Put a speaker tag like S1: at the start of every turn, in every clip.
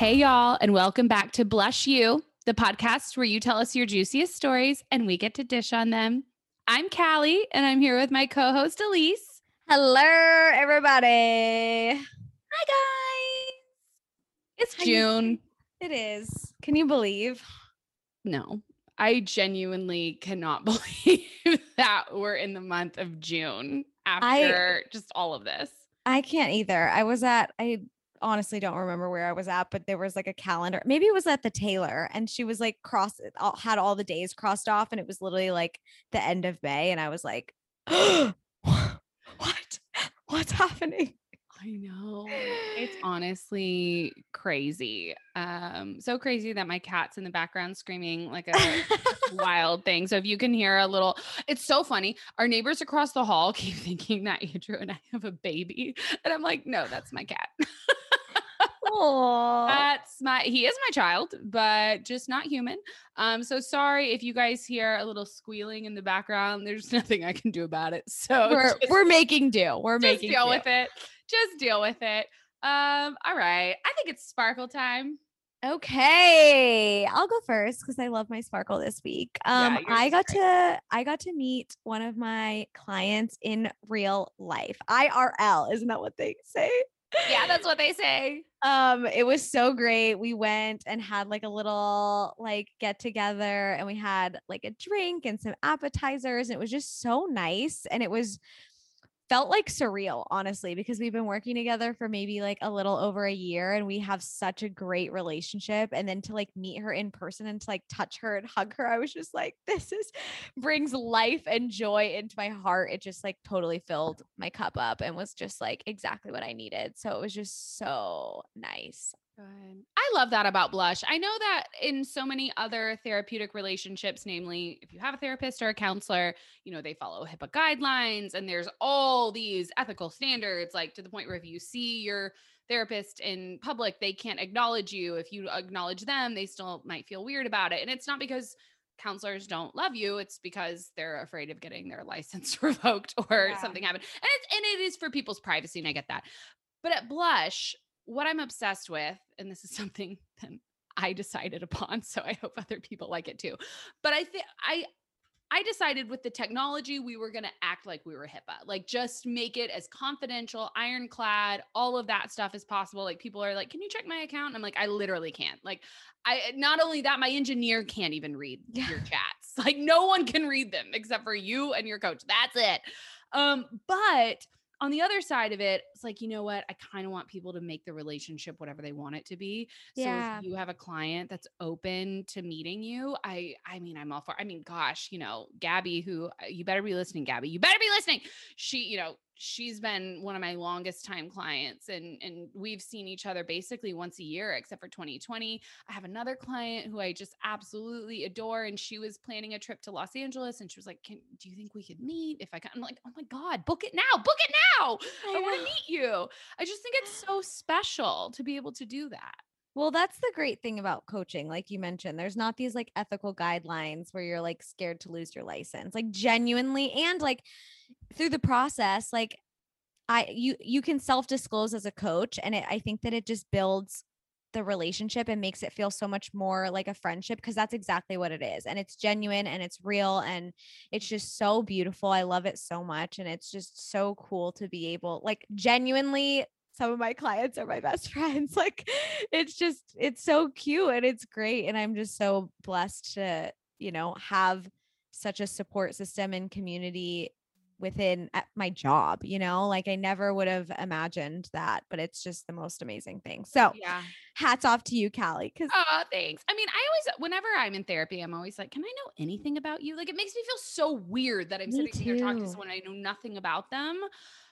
S1: Hey, y'all, and welcome back to Blush You, the podcast where you tell us your juiciest stories and we get to dish on them. I'm Callie, and I'm here with my co host, Elise.
S2: Hello, everybody.
S1: Hi, guys. It's
S2: you
S1: June.
S2: It is. Can you believe?
S1: No, I genuinely cannot believe that we're in the month of June after just all of this.
S2: I can't either. I was at, I honestly don't remember where I was at, but there was like a calendar. Maybe it was at the tailor and she was like cross, had all the days crossed off and it was literally like the end of May. And I was like, what? What's happening?
S1: I know. It's honestly crazy. Um, so crazy that my cat's in the background screaming like a wild thing. So if you can hear a little, it's so funny. Our neighbors across the hall keep thinking that Andrew and I have a baby. And I'm like, no, that's my cat. That's my he is my child, but just not human. Um, so sorry if you guys hear a little squealing in the background. There's nothing I can do about it. So
S2: we're,
S1: just-
S2: we're making do. We're
S1: just
S2: making
S1: deal
S2: do.
S1: with it. Just deal with it. Um, all right. I think it's sparkle time.
S2: Okay, I'll go first because I love my sparkle this week. Um,
S1: yours
S2: I got
S1: great.
S2: to I got to meet one of my clients in real life. IRL, isn't that what they say?
S1: Yeah, that's what they say.
S2: Um, it was so great. We went and had like a little like get together and we had like a drink and some appetizers. And it was just so nice. And it was felt like surreal, honestly, because we've been working together for maybe like a little over a year and we have such a great relationship. And then to like meet her in person and to like touch her and hug her, I was just like, this is brings life and joy into my heart. It just like totally filled my cup up and was just like exactly what I needed. So it was just so nice.
S1: Good. I love that about blush. I know that in so many other therapeutic relationships, namely if you have a therapist or a counselor, you know, they follow HIPAA guidelines and there's all these ethical standards, like to the point where if you see your therapist in public, they can't acknowledge you. If you acknowledge them, they still might feel weird about it. And it's not because counselors don't love you, it's because they're afraid of getting their license revoked or
S2: Yeah.
S1: something happen. And it's and it is for people's privacy, and I get that. But at Blush, what I'm obsessed with, and this is something that I decided upon, so I hope other people like it too. But I think I I decided with the technology we were going to act like we were HIPAA. Like just make it as confidential, ironclad, all of that stuff as possible. Like people are like, "Can you check my account?" And I'm like, "I literally can't." Like I not only that, my engineer can't even read
S2: Yeah.
S1: your chats. Like no one can read them except for you and your coach. That's it. Um but on the other side of it, it's like, you know what? I kind of want people to make the relationship whatever they want it to be. So
S2: Yeah.
S1: if you have a client that's open to meeting you, I I mean, I'm all for. I mean, gosh, you know, Gabby, who uh, you better be listening, Gabby. You better be listening. She, you know, she's been one of my longest time clients, and and we've seen each other basically once a year, except for 2020. I have another client who I just absolutely adore, and she was planning a trip to Los Angeles, and she was like, "Can do you think we could meet if I can?" I'm like, "Oh my god, book it now, book it now! I, want to meet you." I just think it's so special to be able to do that.
S2: Well, that's the great thing about coaching. Like you mentioned, there's not these like ethical guidelines where you're like scared to lose your license. Like genuinely and like through the process, like I you you can self-disclose as a coach and it, I think that it just builds the relationship and makes it feel so much more like a friendship because that's exactly what it is. And it's genuine and it's real and it's just so beautiful. I love it so much and it's just so cool to be able like genuinely some of my clients are my best friends. Like it's just it's so cute and it's great and I'm just so blessed to, you know, have such a support system and community within at my job, you know? Like I never would have imagined that, but it's just the most amazing thing. So,
S1: Yeah.
S2: hats off to you, Callie, cuz
S1: Oh, thanks. I mean, I always, whenever I'm in therapy, I'm always like, can I know anything about you? Like, it makes me feel so weird that I'm
S2: Me
S1: sitting here talking to someone I know nothing about them.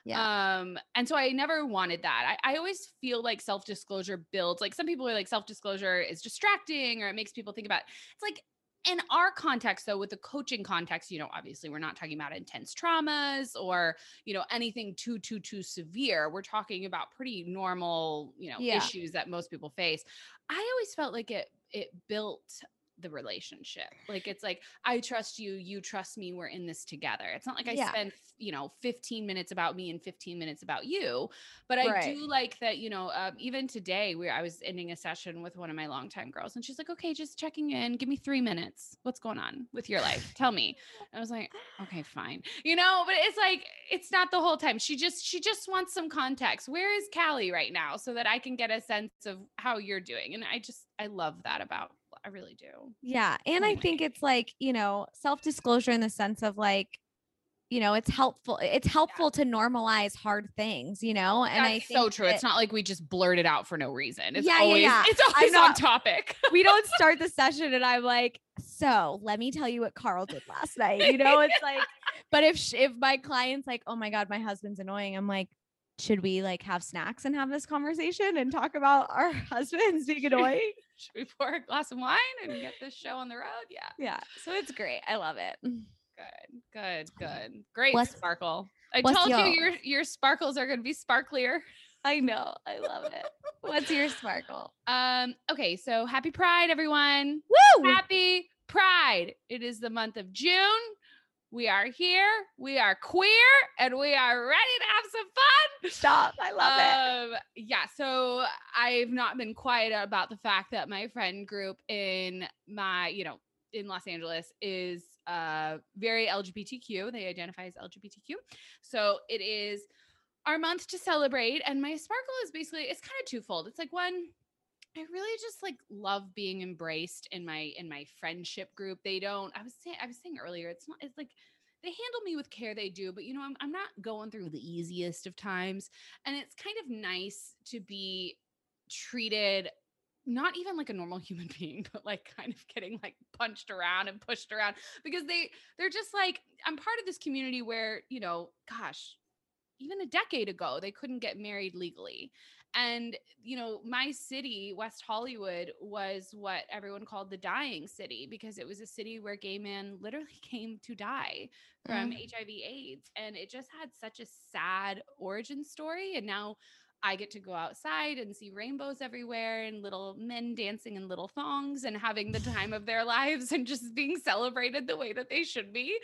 S2: yeah.
S1: Um, and so I never wanted that. I, I always feel like self disclosure builds, like, some people are like, self disclosure is distracting or it makes people think about it's like, in our context though with the coaching context you know obviously we're not talking about intense traumas or you know anything too too too severe we're talking about pretty normal you know
S2: Yeah.
S1: issues that most people face i always felt like it it built the relationship. Like it's like I trust you, you trust me, we're in this together. It's not like I
S2: Yeah.
S1: spend, you know, 15 minutes about me and 15 minutes about you. But I
S2: Right.
S1: do like that, you know, um, even today where I was ending a session with one of my longtime girls and she's like, okay, just checking in. Give me three minutes. What's going on with your life? Tell me. I was like, okay, fine. You know, but it's like, it's not the whole time. She just, she just wants some context. Where is Callie right now? So that I can get a sense of how you're doing. And I just, I love that about, I really do.
S2: Yeah. And I think it's like, you know, self disclosure in the sense of like, you know, it's helpful. It's helpful to normalize hard things, you know? And I think
S1: so true.
S2: that
S1: It's not like we just blurt it out for no reason. It's
S2: Yeah, yeah,
S1: always,
S2: yeah.
S1: it's always
S2: not-
S1: on topic.
S2: we don't start the session and I'm like, so let me tell you what Carl did last night. You know, it's like, but if if my client's like, oh my god, my husband's annoying, I'm like, should we like have snacks and have this conversation and talk about our husbands being annoying?
S1: Should we pour a glass of wine and get this show on the road? Yeah.
S2: Yeah, so it's great. I love it.
S1: Good, good, good. Great
S2: What's-
S1: sparkle. I told you
S2: your-
S1: your sparkles are going to be sparklier.
S2: I know. I love it. What's your sparkle?
S1: Um. Okay. So happy Pride, everyone.
S2: Woo!
S1: Happy Pride. It is the month of June. We are here. We are queer, and we are ready to some fun.
S2: Stop. I love it.
S1: Um, yeah, so I've not been quiet about the fact that my friend group in my, you know, in Los Angeles is uh very LGBTQ. They identify as LGBTQ. So it is our month to celebrate. And my sparkle is basically it's kind of twofold. It's like one, I really just like love being embraced in my in my friendship group. They don't, I was saying, I was saying earlier, it's not, it's like they handle me with care they do but you know I'm, I'm not going through the easiest of times and it's kind of nice to be treated not even like a normal human being but like kind of getting like punched around and pushed around because they they're just like i'm part of this community where you know gosh even a decade ago they couldn't get married legally and you know my city west hollywood was what everyone called the dying city because it was a city where gay men literally came to die from mm. hiv aids and it just had such a sad origin story and now I get to go outside and see rainbows everywhere and little men dancing in little thongs and having the time of their lives and just being celebrated the way that they should be.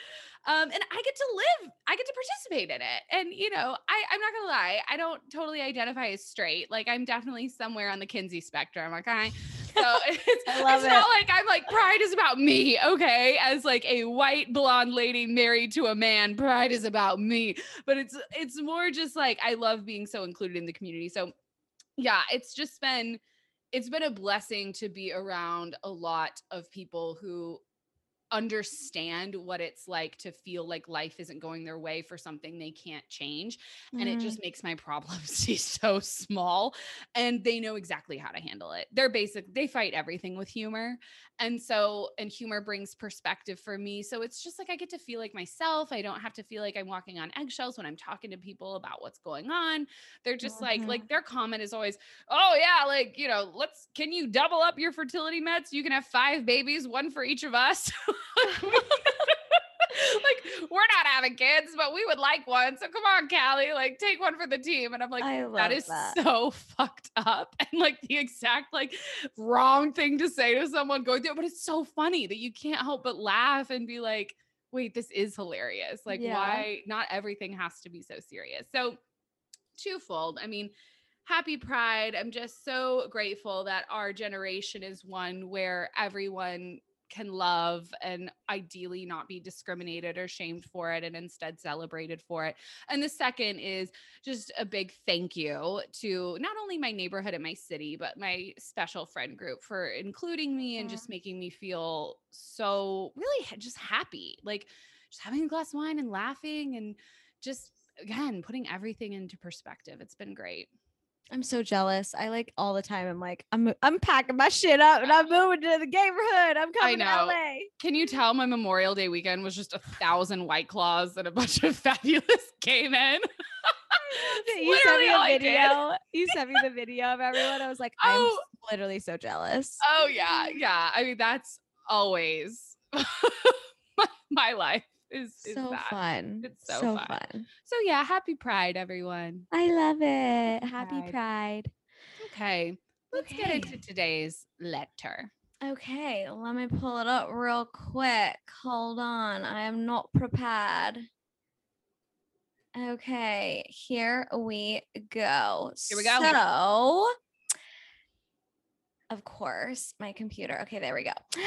S1: Um, and I get to live, I get to participate in it. And, you know, I, I'm not gonna lie, I don't totally identify as straight. Like, I'm definitely somewhere on the Kinsey spectrum. Okay. So it's, it's not like I'm like, pride is about me. Okay. As like a white blonde lady married to a man, pride is about me but it's it's more just like I love being so included in the community. So yeah, it's just been it's been a blessing to be around a lot of people who understand what it's like to feel like life isn't going their way for something they can't change and it
S2: Mm.
S1: just makes my problems seem so small and they know exactly how to handle it they're basic they fight everything with humor and so and humor brings perspective for me so it's just like i get to feel like myself i don't have to feel like i'm walking on eggshells when i'm talking to people about what's going on they're just like
S2: Mhm.
S1: like their comment is always oh yeah like you know let's can you double up your fertility meds you can have five babies one for each of us like we're not having kids but we would like one so come on callie like take one for the team. And i'm like that is
S2: that.
S1: so fucked up. And like the exact like wrong thing to say to someone going through it, but it's so funny that you can't help but laugh and be like wait this is hilarious. Like
S2: Yeah.
S1: why not everything has to be so serious? So twofold. I mean happy pride. I'm just so grateful that our generation is one where everyone can love and ideally not be discriminated or shamed for it and instead celebrated for it and the second is just a big thank you to not only my neighborhood and my city, but my special friend group for including me and just making me feel so really just happy. Like just having a glass of wine and laughing and just again putting everything into perspective. It's been great.
S2: I'm so jealous. I like all the time. I'm like, I'm I'm packing my shit up and I'm moving to the neighborhood. I'm coming to
S1: know.
S2: LA.
S1: Can you tell my Memorial Day weekend was just a thousand white claws and a bunch of fabulous gay men?
S2: You sent me a video. You sent me the video of everyone. I was like, I'm
S1: Oh.
S2: literally so jealous.
S1: Oh yeah, yeah. I mean, that's always my, my life is, is
S2: so
S1: that.
S2: fun.
S1: It's so
S2: so
S1: fun.
S2: fun.
S1: So yeah, happy Pride, everyone.
S2: I love it. Happy
S1: Pride.
S2: Pride.
S1: Okay, let's get into today's letter.
S2: Okay, let me pull it up real quick. Hold on. I am not prepared. Okay, here we go.
S1: Here we go.
S2: So, of course, my computer. Okay, there we go.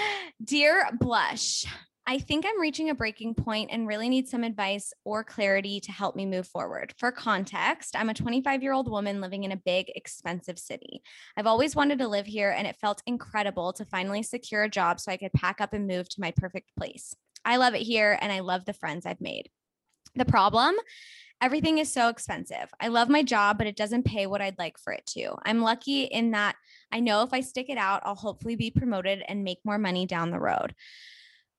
S2: Dear Blush, I think I'm reaching a breaking point and really need some advice or clarity to help me move forward. For context, I'm a 25 year old woman living in a big, expensive city. I've always wanted to live here, and it felt incredible to finally secure a job so I could pack up and move to my perfect place. I love it here, and I love the friends I've made. The problem? Everything is so expensive. I love my job, but it doesn't pay what I'd like for it to. I'm lucky in that I know if I stick it out, I'll hopefully be promoted and make more money down the road.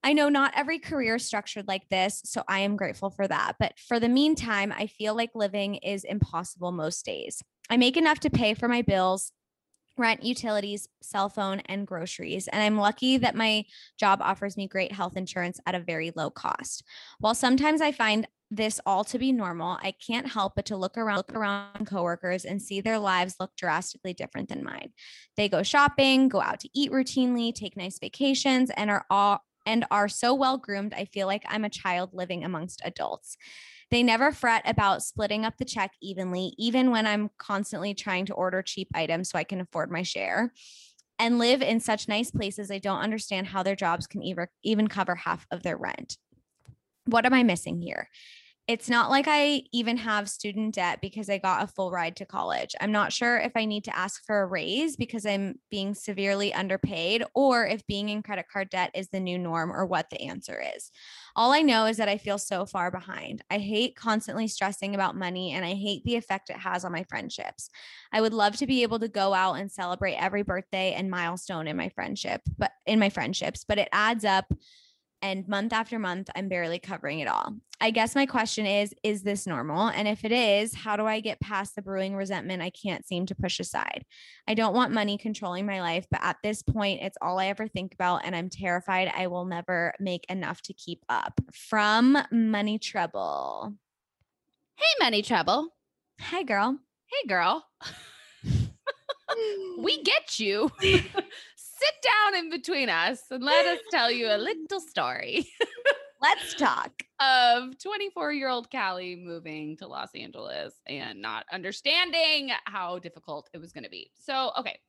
S2: I know not every career is structured like this, so I am grateful for that. But for the meantime, I feel like living is impossible most days. I make enough to pay for my bills, rent, utilities, cell phone, and groceries. And I'm lucky that my job offers me great health insurance at a very low cost. While sometimes I find this all to be normal, I can't help but to look around, look around coworkers and see their lives look drastically different than mine. They go shopping, go out to eat routinely, take nice vacations, and are all and are so well groomed, I feel like I'm a child living amongst adults. They never fret about splitting up the check evenly, even when I'm constantly trying to order cheap items so I can afford my share. And live in such nice places, I don't understand how their jobs can even cover half of their rent. What am I missing here? It's not like I even have student debt because I got a full ride to college. I'm not sure if I need to ask for a raise because I'm being severely underpaid or if being in credit card debt is the new norm or what the answer is. All I know is that I feel so far behind. I hate constantly stressing about money and I hate the effect it has on my friendships. I would love to be able to go out and celebrate every birthday and milestone in my friendship, but in my friendships, but it adds up and month after month i'm barely covering it all. I guess my question is is this normal? And if it is how do i get past the brewing resentment i can't seem to push aside? I don't want money controlling my life but at this point it's all i ever think about and i'm terrified i will never make enough to keep up. From money trouble.
S1: Hey money trouble.
S2: Hey girl.
S1: Hey girl. We get you sit down in between us and let us tell you a little story.
S2: Let's talk
S1: of 24 year old Callie moving to Los Angeles and not understanding how difficult it was going to be. So, okay,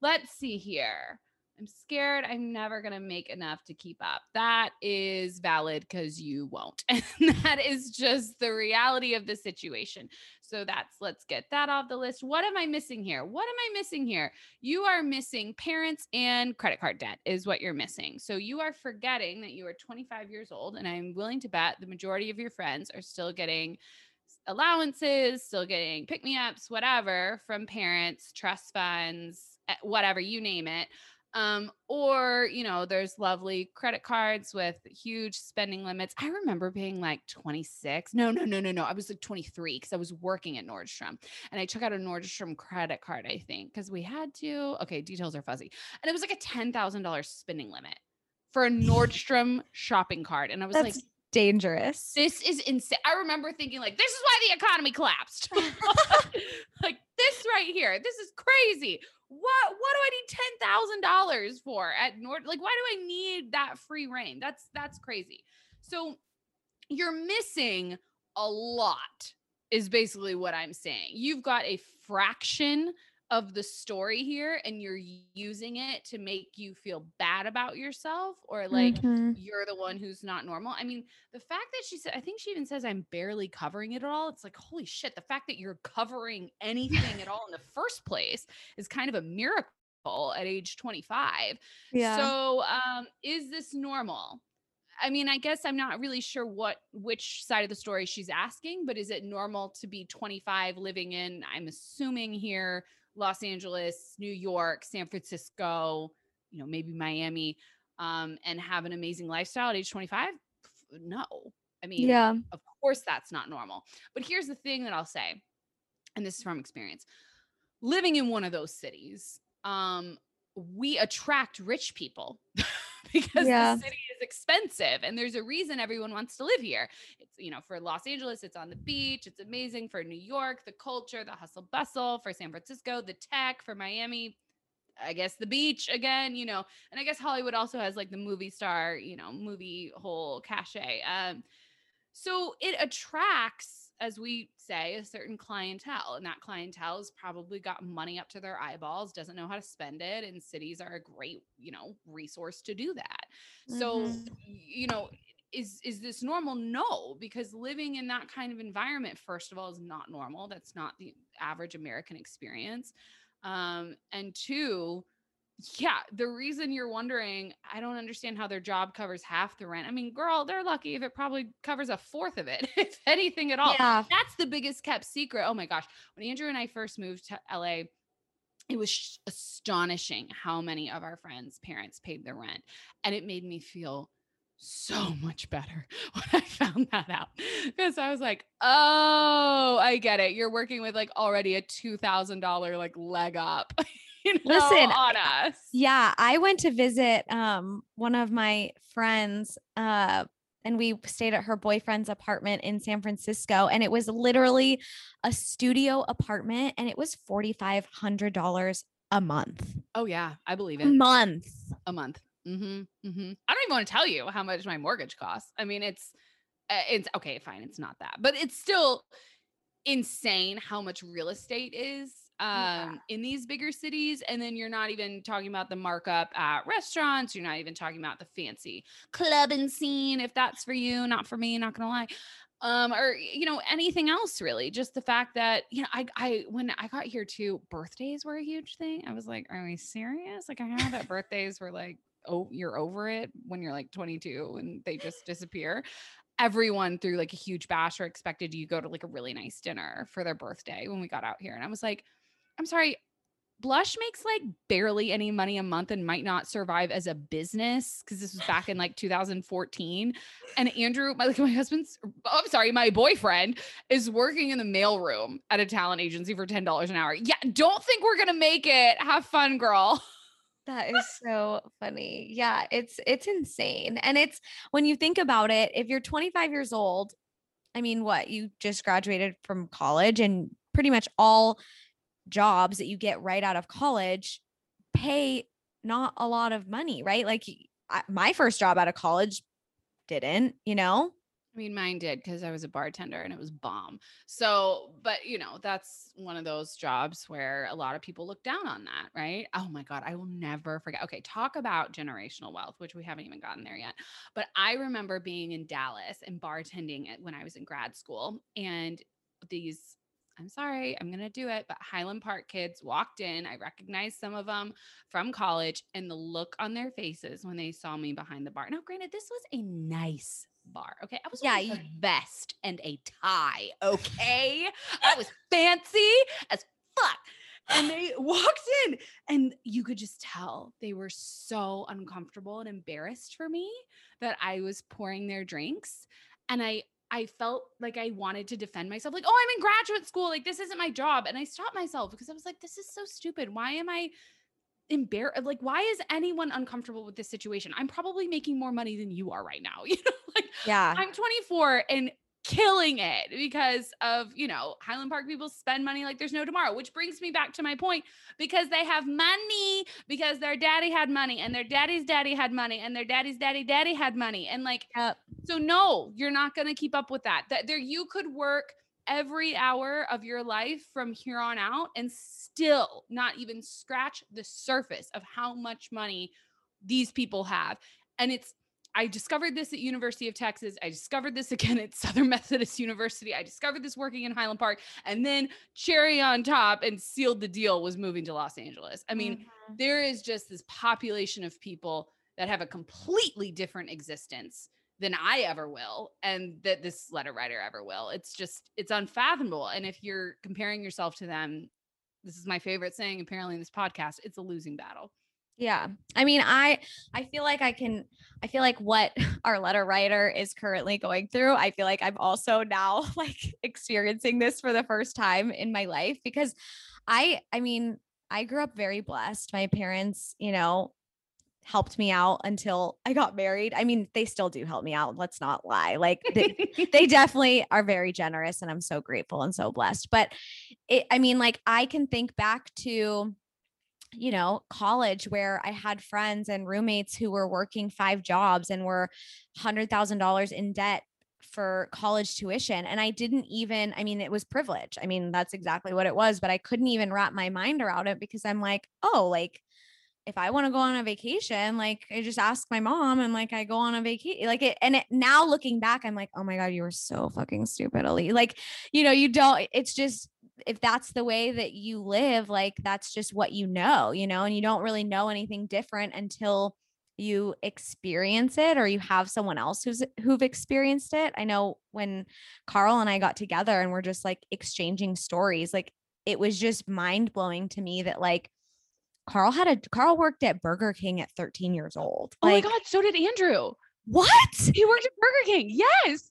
S1: let's see here. I'm scared I'm never going to make enough to keep up. That is valid because you won't. And that is just the reality of the situation. So that's, let's get that off the list. What am I missing here? What am I missing here? You are missing parents and credit card debt, is what you're missing. So you are forgetting that you are 25 years old. And I'm willing to bet the majority of your friends are still getting allowances, still getting pick me ups, whatever from parents, trust funds, eh, whatever you name it. Um, or, you know, there's lovely credit cards with huge spending limits. I remember being like 26. No, no, no, no, no. I was like 23 because I was working at Nordstrom and I took out a Nordstrom credit card, I think, because we had to. Okay, details are fuzzy. And it was like a $10,000 spending limit for a Nordstrom shopping cart. And I was
S2: That's-
S1: like,
S2: dangerous.
S1: this is insane. I remember thinking like, this is why the economy collapsed. like this right here. This is crazy. What what do I need ten thousand dollars for at Nord? Like, why do I need that free reign? That's that's crazy. So you're missing a lot, is basically what I'm saying. You've got a fraction of the story here and you're using it to make you feel bad about yourself or like
S2: Mhm.
S1: you're the one who's not normal. I mean, the fact that she said, I think she even says I'm barely covering it at all. It's like, holy shit, the fact that you're covering anything at all in the first place is kind of a miracle at age 25.
S2: yeah.
S1: So, um, is this normal? I mean, I guess I'm not really sure what which side of the story she's asking, but is it normal to be 25 living in I'm assuming here Los Angeles, New York, San Francisco, you know, maybe Miami um and have an amazing lifestyle at age 25? No. I mean,
S2: yeah.
S1: of course that's not normal. But here's the thing that I'll say, and this is from experience. Living in one of those cities, um, we attract rich people because
S2: Yeah.
S1: the city is expensive and there's a reason everyone wants to live here. It's, you know, for Los Angeles, it's on the beach, it's amazing. For New York, the culture, the hustle bustle. For San Francisco, the tech. For Miami, I guess the beach again, you know, and I guess Hollywood also has like the movie star, you know, movie whole cachet. Um, so it attracts, as we say, a certain clientele, and that clientele has probably got money up to their eyeballs, doesn't know how to spend it, and cities are a great, you know, resource to do that. So,
S2: Mhm.
S1: you know, is is this normal? No, because living in that kind of environment, first of all, is not normal. That's not the average American experience. Um, and two, yeah, the reason you're wondering, I don't understand how their job covers half the rent. I mean, girl, they're lucky if it probably covers a fourth of it, if anything at all.
S2: Yeah.
S1: That's the biggest kept secret. Oh my gosh. When Andrew and I first moved to LA, it was sh- astonishing how many of our friends' parents paid their rent. And it made me feel so much better when I found that out. Because I was like, oh, I get it. You're working with like already a $2,000 like leg up. You know,
S2: Listen,
S1: on us.
S2: Yeah, I went to visit um one of my friends uh and we stayed at her boyfriend's apartment in San Francisco and it was literally a studio apartment and it was $4500 a month.
S1: Oh yeah, I believe
S2: A
S1: it.
S2: month.
S1: A month. Mm-hmm, mm-hmm. I don't even want to tell you how much my mortgage costs. I mean, it's uh, it's okay, fine, it's not that, but it's still insane how much real estate is um
S2: Yeah.
S1: in these bigger cities and then you're not even talking about the markup at restaurants you're not even talking about the fancy clubbing scene if that's for you not for me not gonna lie um or you know anything else really just the fact that you know i i when i got here too birthdays were a huge thing i was like are we serious like i know that birthdays were like oh you're over it when you're like 22 and they just disappear everyone threw like a huge bash or expected you to go to like a really nice dinner for their birthday when we got out here and i was like i'm sorry Blush makes like barely any money a month and might not survive as a business because this was back in like 2014. And Andrew, my like my husband's, oh, I'm sorry, my boyfriend is working in the mailroom at a talent agency for ten dollars an hour. Yeah, don't think we're gonna make it. Have fun, girl.
S2: That is so funny. Yeah, it's it's insane. And it's when you think about it, if you're 25 years old, I mean, what? You just graduated from college and pretty much all jobs that you get right out of college pay not a lot of money, right? Like I, my first job out of college didn't, you know?
S1: I mean, mine did because I was a bartender and it was bomb. So, but you know, that's one of those jobs where a lot of people look down on that, right? Oh my God, I will never forget. Okay, talk about generational wealth, which we haven't even gotten there yet. But I remember being in Dallas and bartending when I was in grad school. And these, I'm sorry, I'm going to do it, but Highland Park kids walked in. I recognized some of them from college and the look on their faces when they saw me behind the bar. Now, granted, this was a nice bar. Okay. I was
S2: Yeah,
S1: wearing a vest and a tie. Okay. I was fancy as fuck. And they walked in and you could just tell they were so uncomfortable and embarrassed for me that I was pouring their drinks. And I I felt like I wanted to defend myself, like, oh, I'm in graduate school. Like, this isn't my job. And I stopped myself because I was like, this is so stupid. Why am I embarrassed? Like, why is anyone uncomfortable with this situation? I'm probably making more money than you are right now. You know, like
S2: Yeah.
S1: I'm 24 and killing it because of, you know, Highland Park people spend money like there's no tomorrow, which brings me back to my point because they have money because their daddy had money and their daddy's daddy had money and their daddy's daddy daddy had money. And like,
S2: Yep.
S1: so no, you're not going to keep up with that. That there you could work every hour of your life from here on out and still not even scratch the surface of how much money these people have. And it's I discovered this at University of Texas. I discovered this again at Southern Methodist University. I discovered this working in Highland Park. And then cherry on top and sealed the deal was moving to Los Angeles. I mean,
S2: Mhm.
S1: there is just this population of people that have a completely different existence than I ever will and that this letter writer ever will. It's just it's unfathomable and if you're comparing yourself to them this is my favorite saying apparently in this podcast it's a losing battle.
S2: Yeah. I mean, I I feel like I can I feel like what our letter writer is currently going through, I feel like I'm also now like experiencing this for the first time in my life because I I mean, I grew up very blessed. My parents, you know, helped me out until I got married. I mean, they still do help me out, let's not lie. Like they, they definitely are very generous and I'm so grateful and so blessed. But it I mean, like I can think back to you know, college where I had friends and roommates who were working five jobs and were $100,000 in debt for college tuition. And I didn't even, I mean, it was privilege. I mean, that's exactly what it was, but I couldn't even wrap my mind around it because I'm like, oh, like, if I want to go on a vacation, like I just ask my mom and like I go on a vacation, like it. And it, now looking back, I'm like, oh my God, you were so fucking stupid, Ali. Like, you know, you don't, it's just, if that's the way that you live, like that's just what you know, you know, and you don't really know anything different until you experience it or you have someone else who's who've experienced it. I know when Carl and I got together and we're just like exchanging stories, like it was just mind blowing to me that like Carl had a Carl worked at Burger King at 13 years old.
S1: Oh my God, so did Andrew.
S2: What?
S1: He worked at Burger King. Yes.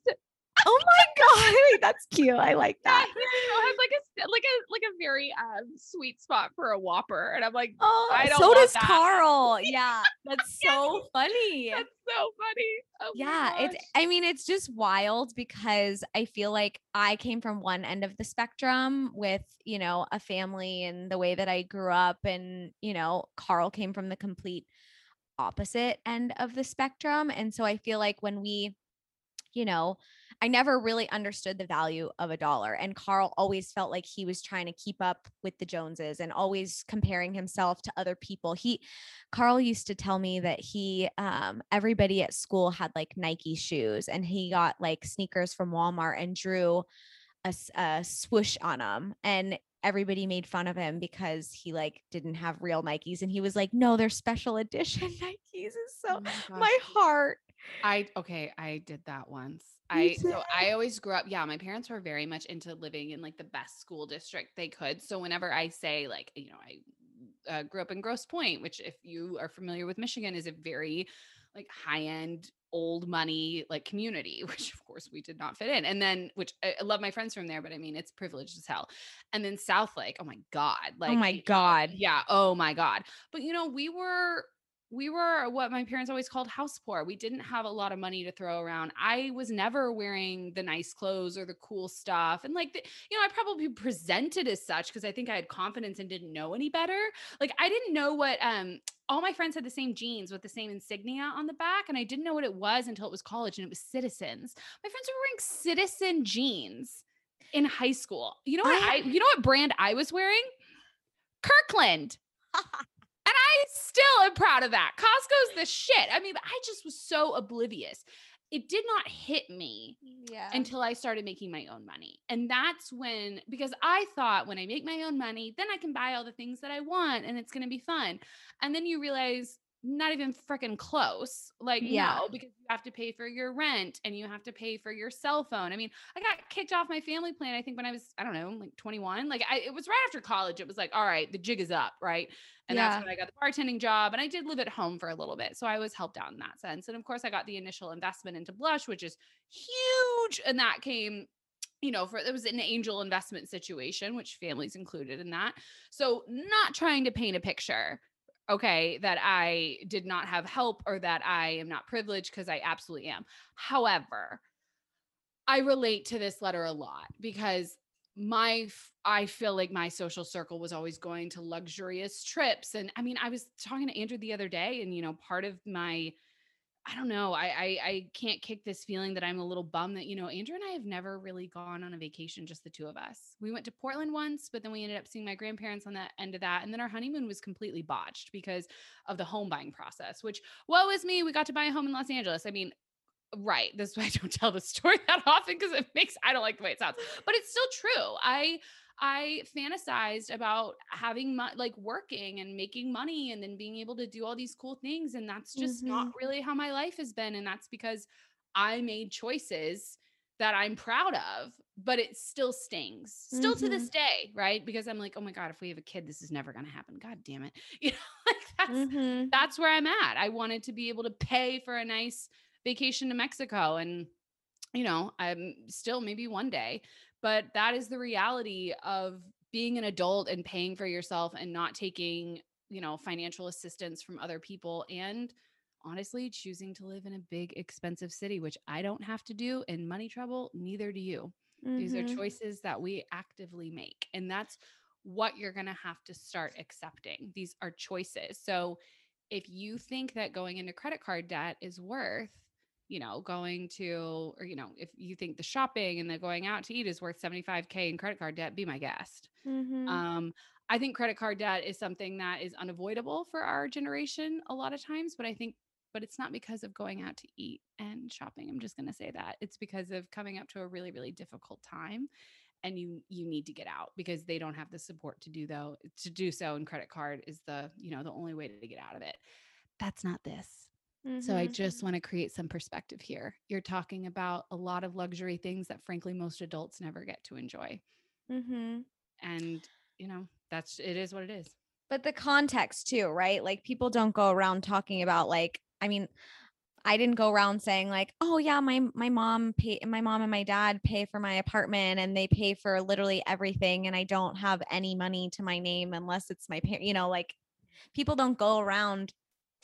S2: Oh my god, that's cute. I like that.
S1: he still has like a like a like a very um sweet spot for a Whopper, and I'm like,
S2: Oh,
S1: I don't
S2: know.
S1: so
S2: does
S1: that.
S2: Carl. Yeah, that's
S1: Yeah,
S2: so funny.
S1: that's so funny. Oh
S2: yeah it's i mean it's just wild because i feel like i came from one end of the spectrum with you know a family and the way that i grew up and you know carl came from the complete opposite end of the spectrum and so i feel like when we you know i never really understood the value of a dollar and carl always felt like he was trying to keep up with the joneses and always comparing himself to other people. He Carl used to tell me that he um everybody at school had like Nike shoes and he got like sneakers from Walmart and drew a swoosh on them and everybody made fun of him because he like didn't have real Nikes and he was like no they're special edition Nikes. Is so
S1: Oh my
S2: my heart
S1: I okay, I did that once. I so? I always grew up. Yeah, my parents were very much into living in like the best school district they could. So whenever I say like, you know, I uh, grew up in Grosse Pointe, which if you are familiar with Michigan, is a very like high end old money like community which of course we did not fit in and then which I, I love my friends from there but i mean it's privileged as hell and then Southlake oh my god like Oh my
S2: God.
S1: yeah oh my god but you know we were we were what my parents always called house poor. We didn't have a lot of money to throw around. I was never wearing the nice clothes or the cool stuff. And like, the, you know, I probably presented as such because I think I had confidence and didn't know any better. Like, I didn't know what, um, all my friends had the same jeans with the same insignia on the back. And I didn't know what it was until it was college and it was citizens. My friends were wearing citizen jeans in high school. You know what
S2: I-
S1: I, you know what brand I was wearing? Kirkland. And I still am proud of that. Costco's the shit. I mean, I just was so oblivious. It did not hit me mm,
S2: yeah
S1: until I started making my own money. And that's when, because I thought when I make my own money, then I can buy all the things that I want and it's going to be fun. And then you realize, not even freaking close. Like,
S2: Yeah.
S1: no, because you have to pay for your rent and you have to pay for your cell phone. I mean, I got kicked off my family plan, I think when I was, I don't know, like 21. Like, I, it was right after college. It was like, all right, the jig is up, right? And
S2: Yeah.
S1: that's when I got the bartending job. And I did live at home for a little bit. So I was helped out in that sense. And of course, I got the initial investment into Blush, which is huge. And that came, you know, for it was an angel investment situation, which families included in that. So not trying to paint a picture. Okay, that I did not have help or that I am not privileged because I absolutely am. However, I relate to this letter a lot because my I feel like my social circle was always going to luxurious trips and I mean I was talking to Andrew the other day and you know part of my I don't know I I, I can't kick this feeling that I'm a little bummed that you know Andrew and I have never really gone on a vacation just the two of us. We went to Portland once but then we ended up seeing my grandparents on that end of that and then our honeymoon was completely botched because of the home buying process which woe is me we got to buy a home in Los Angeles. I mean right this is why i don't tell the story that often because it makes i don't like the way it sounds but it's still true i i fantasized about having mo- like working and making money and then being able to do all these cool things and that's just not really how my life has been and that's because i made choices that i'm proud of but it still stings still to this day right because i'm like oh my god if we have a kid this is never going to happen god damn it you know like that's
S2: Mhm.
S1: that's where I'm at. I wanted to be able to pay for a nice vacation to Mexico and you know, I'm still maybe one day, but that is the reality of being an adult and paying for yourself and not taking, you know, financial assistance from other people and honestly choosing to live in a big expensive city which I don't have to do in money trouble, neither do you. These are
S2: Mhm.
S1: choices that we actively make. And that's what you're going to have to start accepting. These are choices. So if you think that going into credit card debt is worth you know, going to, or, you know, if you think the shopping and the going out to eat is worth 75K in credit card debt, be my guest.
S2: Mhm.
S1: Um, I think credit card debt is something that is unavoidable for our generation a lot of times, but I think, but it's not because of going out to eat and shopping. I'm just going to say that it's because of coming up to a really, really difficult time. And you you need to get out because they don't have the support to do though to do so. And credit card is the you know the only way to get out of it. That's not this. So I
S2: Mhm.
S1: just want to create some perspective here. You're talking about a lot of luxury things that frankly most adults never get to enjoy.
S2: Mhm.
S1: And, you know, that's it is what it is.
S2: But the context too, right? Like people don't go around talking about like I mean, I didn't go around saying like, "Oh yeah, my my mom pay my mom and my dad pay for my apartment and they pay for literally everything and I don't have any money to my name unless it's my parent." You know, like people don't go around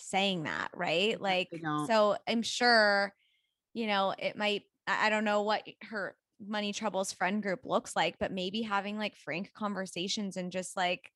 S2: saying that, right? Like so I'm sure you know, it might I don't know what her money troubles friend group looks like, but maybe having like frank conversations and just like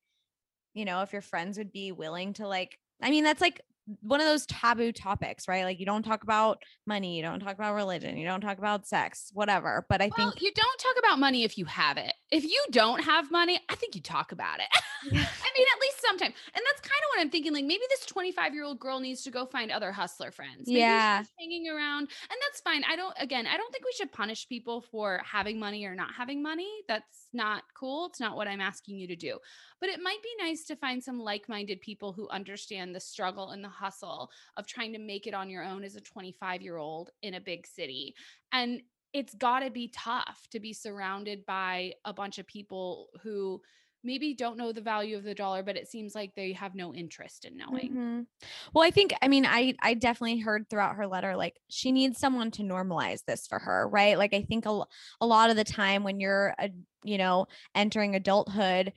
S2: you know, if your friends would be willing to like, I mean, that's like one of those taboo topics, right? Like you don't talk about money, you don't talk about religion, you don't talk about sex, whatever. But I
S1: Well,
S2: think
S1: you don't talk about money if you have it. If you don't have money, I think you talk about it. I mean, at least sometime. And that's kind of what I'm thinking. Like maybe this 25 year old girl needs to go find other hustler friends. Maybe
S2: Yeah.
S1: she's hanging around, and that's fine. I don't. Again, I don't think we should punish people for having money or not having money. That's not cool. It's not what I'm asking you to do. But it might be nice to find some like minded people who understand the struggle and the hustle of trying to make it on your own as a 25 year old in a big city. And it's got to be tough to be surrounded by a bunch of people who maybe don't know the value of the dollar, but it seems like they have no interest in knowing.
S2: Mhm. Well, I think I mean I I definitely heard throughout her letter like she needs someone to normalize this for her, right? Like I think a, a lot of the time when you're a you know entering adulthood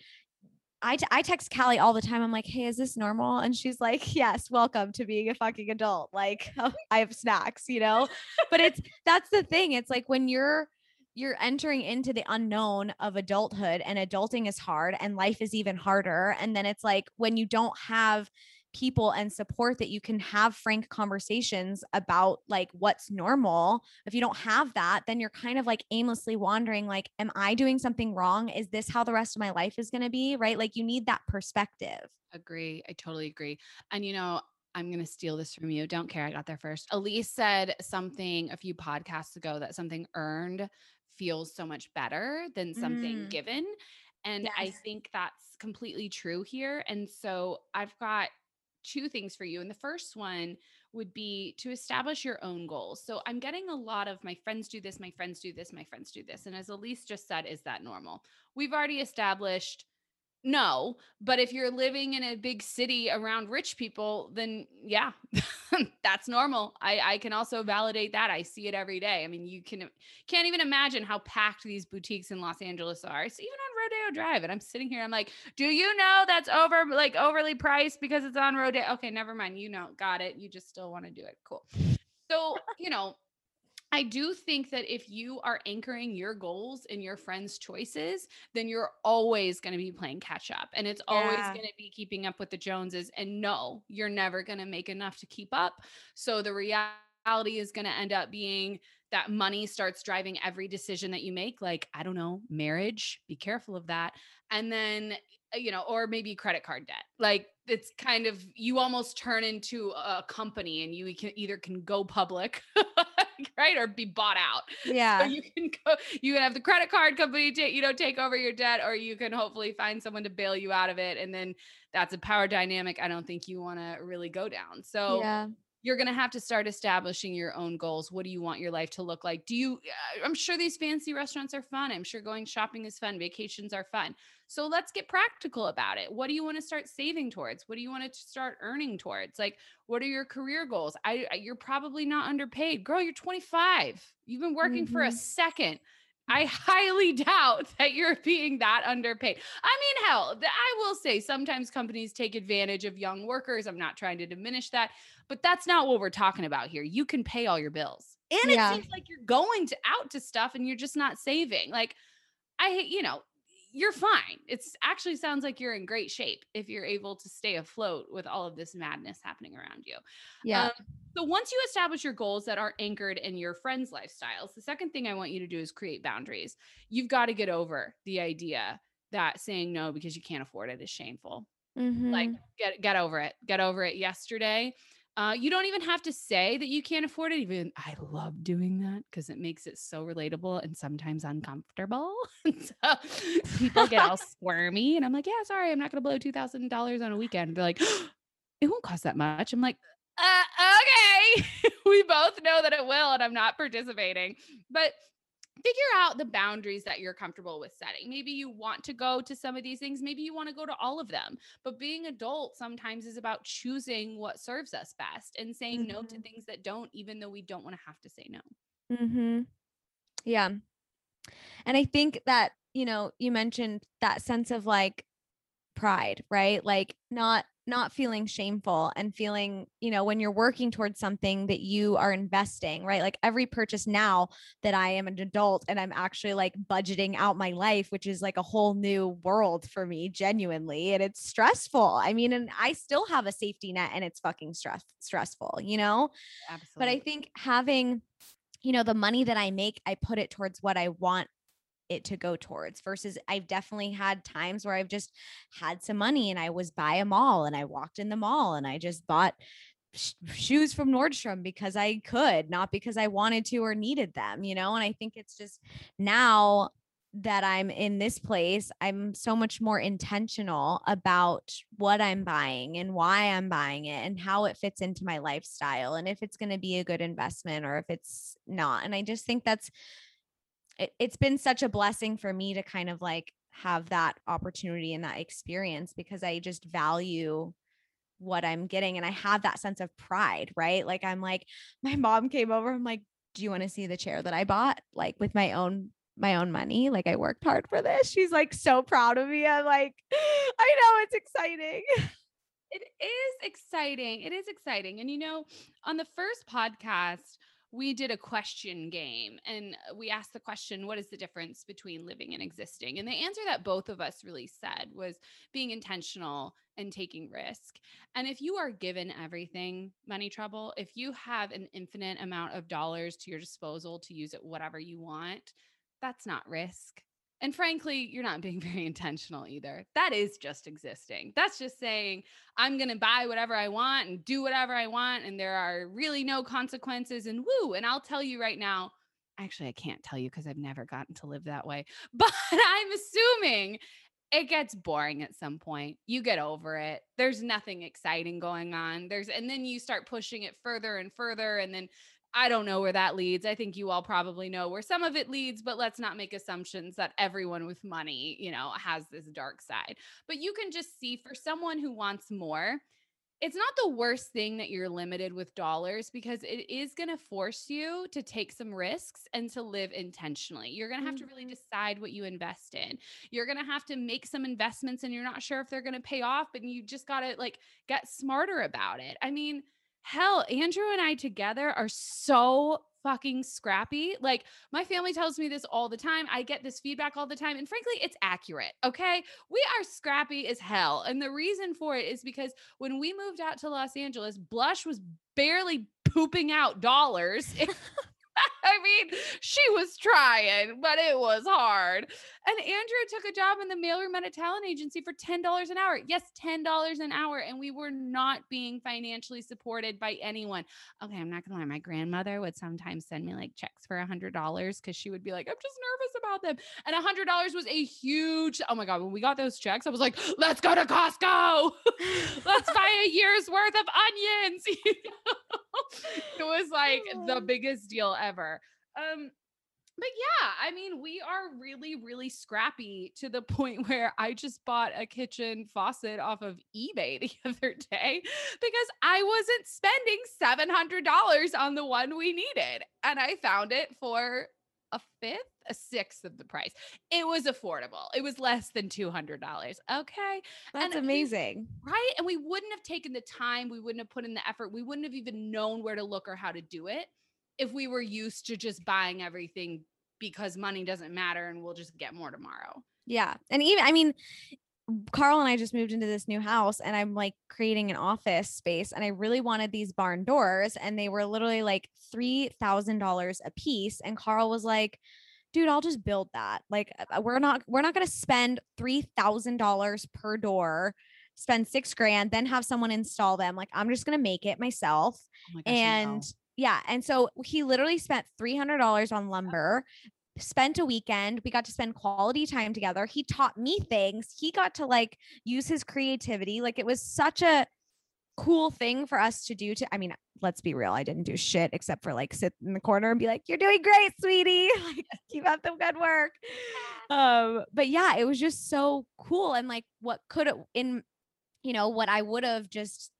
S2: I, t- I text Callie all the time. I'm like, hey, is this normal? And she's like, yes, welcome to being a fucking adult. Like, um, I have snacks, you know? But it's that's the thing. It's like when you're you're entering into the unknown of adulthood and adulting is hard and life is even harder. And then it's like when you don't have people and support that you can have frank conversations about like what's normal if you don't have that then you're kind of like aimlessly wandering like am i doing something wrong is this how the rest of my life is going to be right like you need that perspective
S1: Agree. I totally agree. And you know, I'm going to steal this from you. Don't care. I got there first. Elise said something a few podcasts ago that something earned feels so much better than something
S2: Mm.
S1: given. And I think that's completely true here. And so I've got two things for you. And the first one would be to establish your own goals. So I'm getting a lot of my friends do this, my friends do this, my friends do this. And as Elise just said, is that normal? We've already established no, but if you're living in a big city around rich people, then yeah, that's normal. I, I can also validate that. I see it every day. I mean, you can can't even imagine how packed these boutiques in Los Angeles are. It's even on Rodeo Drive. And I'm sitting here, I'm like, do you know that's over like overly priced because it's on Rodeo? Okay, never mind. You know, got it. You just still want to do it. Cool. So, you know, I do think that if you are anchoring your goals in your friends' choices, then you're always going to be playing catch up and it's always going to be keeping up with the Joneses. And no, you're never going to make enough to keep up. So the reality is going to end up being that money starts driving every decision that you make. Like, I don't know, marriage, be careful of that. And then, uh, you know, or maybe credit card debt. Like, it's kind of, you almost turn into a company and you can either can go public, right? Or be bought out.
S2: yeah
S1: So you can go, you can have the credit card company take, you know, take over your debt, or you can hopefully find someone to bail you out of it. And then that's a power dynamic I don't think you want to really go down. So
S2: yeah
S1: you're going to have to start establishing your own goals. What do you want your life to look like? Do you, uh, I'm sure these fancy restaurants are fun. I'm sure going shopping is fun. Vacations are fun. So let's get practical about it. What do you want to start saving towards? What do you want to start earning towards? Like, what are your career goals? I, you're probably not underpaid. Girl, you're 25. You've been working for a
S2: Mhm.
S1: second. I highly doubt that you're being that underpaid. I mean, hell, I will say sometimes companies take advantage of young workers. I'm not trying to diminish that, but that's not what we're talking about here. You can pay all your bills. And
S2: Yeah.
S1: it seems like you're going to out to stuff and you're just not saving. Like I hate, you know, you're fine. It's actually sounds like you're in great shape if you're able to stay afloat with all of this madness happening around you.
S2: Yeah.
S1: Um, so once you establish your goals that are anchored in your friends' lifestyles, the second thing I want you to do is create boundaries. You've got to get over the idea that saying no because you can't afford it is shameful. Like
S2: Mhm.
S1: get get over it. Get over it yesterday. Uh, you don't even have to say that you can't afford it. Even I love doing that because it makes it so relatable and sometimes uncomfortable. so people get all squirmy, and I'm like, "Yeah, sorry, I'm not going to blow two thousand dollars on a weekend." They're like, "It won't cost that much." I'm like, uh, "Okay." we both know that it will, and I'm not participating. But figure out the boundaries that you're comfortable with setting. Maybe you want to go to some of these things, maybe you want to go to all of them. But being adult sometimes is about choosing what serves us best and saying no to
S2: Mhm.
S1: things that don't even though we don't want to have to say no.
S2: Mhm. Yeah. And I think that, you know, you mentioned that sense of like pride, right? Like not not feeling shameful and feeling, you know, when you're working towards something that you are investing, right? Like every purchase now that I am an adult and I'm actually like budgeting out my life, which is like a whole new world for me, genuinely. And it's stressful. I mean, and I still have a safety net and it's fucking stress stressful, you know?
S1: Absolutely.
S2: But I think having, you know, the money that I make, I put it towards what I want it to go towards versus I've definitely had times where I've just had some money and I was by a mall and I walked in the mall and I just bought sh- shoes from Nordstrom because I could, not because I wanted to or needed them, you know? And I think it's just now that I'm in this place, I'm so much more intentional about what I'm buying and why I'm buying it and how it fits into my lifestyle and if it's going to be a good investment or if it's not. And I just think that's it, it's been such a blessing for me to kind of like have that opportunity and that experience because I just value what I'm getting and I have that sense of pride, right? Like I'm like my mom came over I'm like, "Do you want to see the chair that I bought like with my own my own money? Like I worked hard for this." She's like so proud of me. I'm like, "I know it's exciting."
S1: It is exciting. It is exciting. And you know, on the first podcast, we did a question game and uh, we asked the question, what is the difference between living and existing? And the answer that both of us really said was being intentional and taking risk. And if you are given everything, money trouble, if you have an infinite amount of dollars to your disposal to use it whatever you want, that's not risk. And frankly, you're not being very intentional either. That is just existing. That's just saying, I'm going to buy whatever I want and do whatever I want. And there are really no consequences and woo. And I'll tell you right now, actually, I can't tell you because I've never gotten to live that way, but I'm assuming it gets boring at some point. You get over it. There's nothing exciting going on. There's, and then you start pushing it further and further. And then I don't know where that leads. I think you all probably know where some of it leads, but let's not make assumptions that everyone with money, you know, has this dark side. But you can just see for someone who wants more, it's not the worst thing that you're limited with dollars because it is going to force you to take some risks and to live intentionally. You're going to have to really
S2: Mhm.
S1: decide what you invest in. You're going to have to make some investments and you're not sure if they're going to pay off, but you just got to like get smarter about it. I mean, hell, Andrew and I together are so fucking scrappy. Like my family tells me this all the time. I get this feedback all the time. And frankly, it's accurate. Okay. We are scrappy as hell. And the reason for it is because when we moved out to Los Angeles, Blush was barely pooping out dollars. I mean, she was trying, but it was hard. And Andrew took a job in the mailroom at a talent agency for $10 an hour. Yes, $10 an hour. And we were not being financially supported by anyone. Okay, I'm not gonna lie. My grandmother would sometimes send me like checks for a hundred dollars because she would be like, I'm just nervous about them. And a hundred dollars was a huge, oh my God, when we got those checks, I was like, let's go to Costco. let's buy a year's worth of onions. it was like the biggest deal ever. Um, but yeah, I mean, we are really, really scrappy to the point where I just bought a kitchen faucet off of eBay the other day because I wasn't spending $700 on the one we needed. And I found it for a fifth, a sixth of the price. It was affordable. It was less than $200. Okay.
S2: That's
S1: And we-
S2: amazing.
S1: Right. And we wouldn't have taken the time, we wouldn't have put in the effort, we wouldn't have even known where to look or how to do it if we were used to just buying everything because money doesn't matter and we'll just get more tomorrow.
S2: Yeah. And even, I mean, Carl and I just moved into this new house and I'm like creating an office space and I really wanted these barn doors and they were literally like $3,000 a piece and Carl was like dude I'll just build that like uh, we're not we're not going to spend $3,000 per door spend 6 grand then have someone install them like I'm just going to make it myself
S1: Oh my gosh,
S2: and
S1: no.
S2: Yeah and so he literally spent $300 on lumber spent a weekend we got to spend quality time together. He taught me things he got to like use his creativity like it was such a cool thing for us to do to i mean let's be real i didn't do shit except for like sit in the corner and be like you're doing great sweetie like keep up the good work. Um but yeah it was just so cool and like what could it in you know what i would have just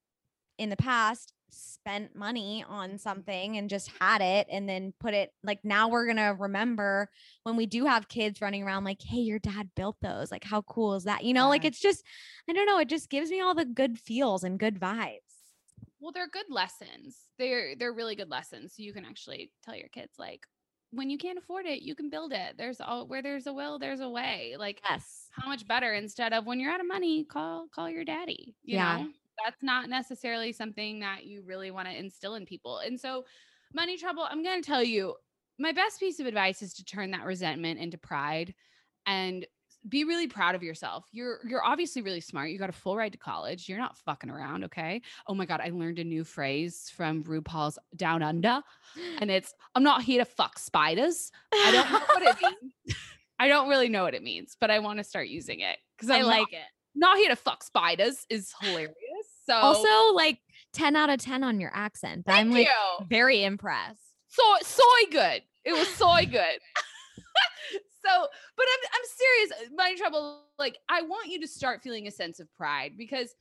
S2: in the past spent money on mm-hmm. something and just had it and then put it like now we're going to remember when we do have kids running around like hey your dad built those like how cool is that you know like it's just i don't know it just gives me all the good feels and good vibes
S1: Well, they're good lessons. They're they're really good lessons. So you can actually tell your kids like when you can't afford it, you can build it. There's all where there's a will, there's a way. Like
S2: yes
S1: how much better instead of when you're out of money, call call your daddy. You
S2: Yeah.
S1: know, that's not necessarily something that you really want to instill in people. And so, money trouble, I'm going to tell you, my best piece of advice is to turn that resentment into pride and be really proud of yourself. You're you're obviously really smart. You got a full ride to college. You're not fucking around, okay? Oh my god, I learned a new phrase from RuPaul's Down Under, and it's I'm not here to fuck spiders. I don't know what it means. I don't really know what it means, but I want to start using it because
S2: i like
S1: not,
S2: it
S1: not here to fuck spiders is hilarious. So
S2: also like 10 out of 10 on your accent
S1: thank
S2: i'm like
S1: you.
S2: very impressed
S1: So soy good. It was soy good. so, but I'm I'm serious. My trouble, like I want you to start feeling a sense of pride because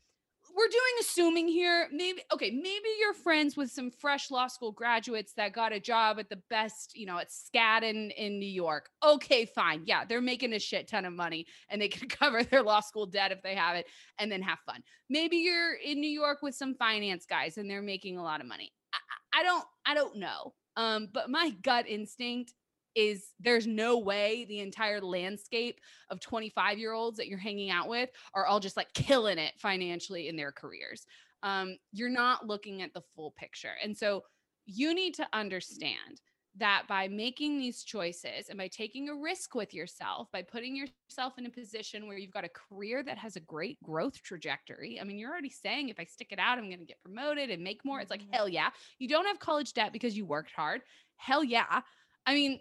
S1: we're doing assuming here. Maybe okay, maybe you're friends with some fresh law school graduates that got a job at the best, you know, at Skadden in New York. Okay, fine. Yeah, they're making a shit ton of money and they can cover their law school debt if they have it and then have fun. Maybe you're in New York with some finance guys and they're making a lot of money. I I don't I don't know. Um, but my gut instinct is there's no way the entire landscape of 25 year olds that you're hanging out with are all just like killing it financially in their careers. Um, you're not looking at the full picture. And so you need to understand that by making these choices and by taking a risk with yourself, by putting yourself in a position where you've got a career that has a great growth trajectory. I mean, you're already saying if I stick it out, I'm going to get promoted and make more. It's like,
S2: Mhm.
S1: hell yeah. You don't have college debt because you worked hard. Hell yeah. I mean,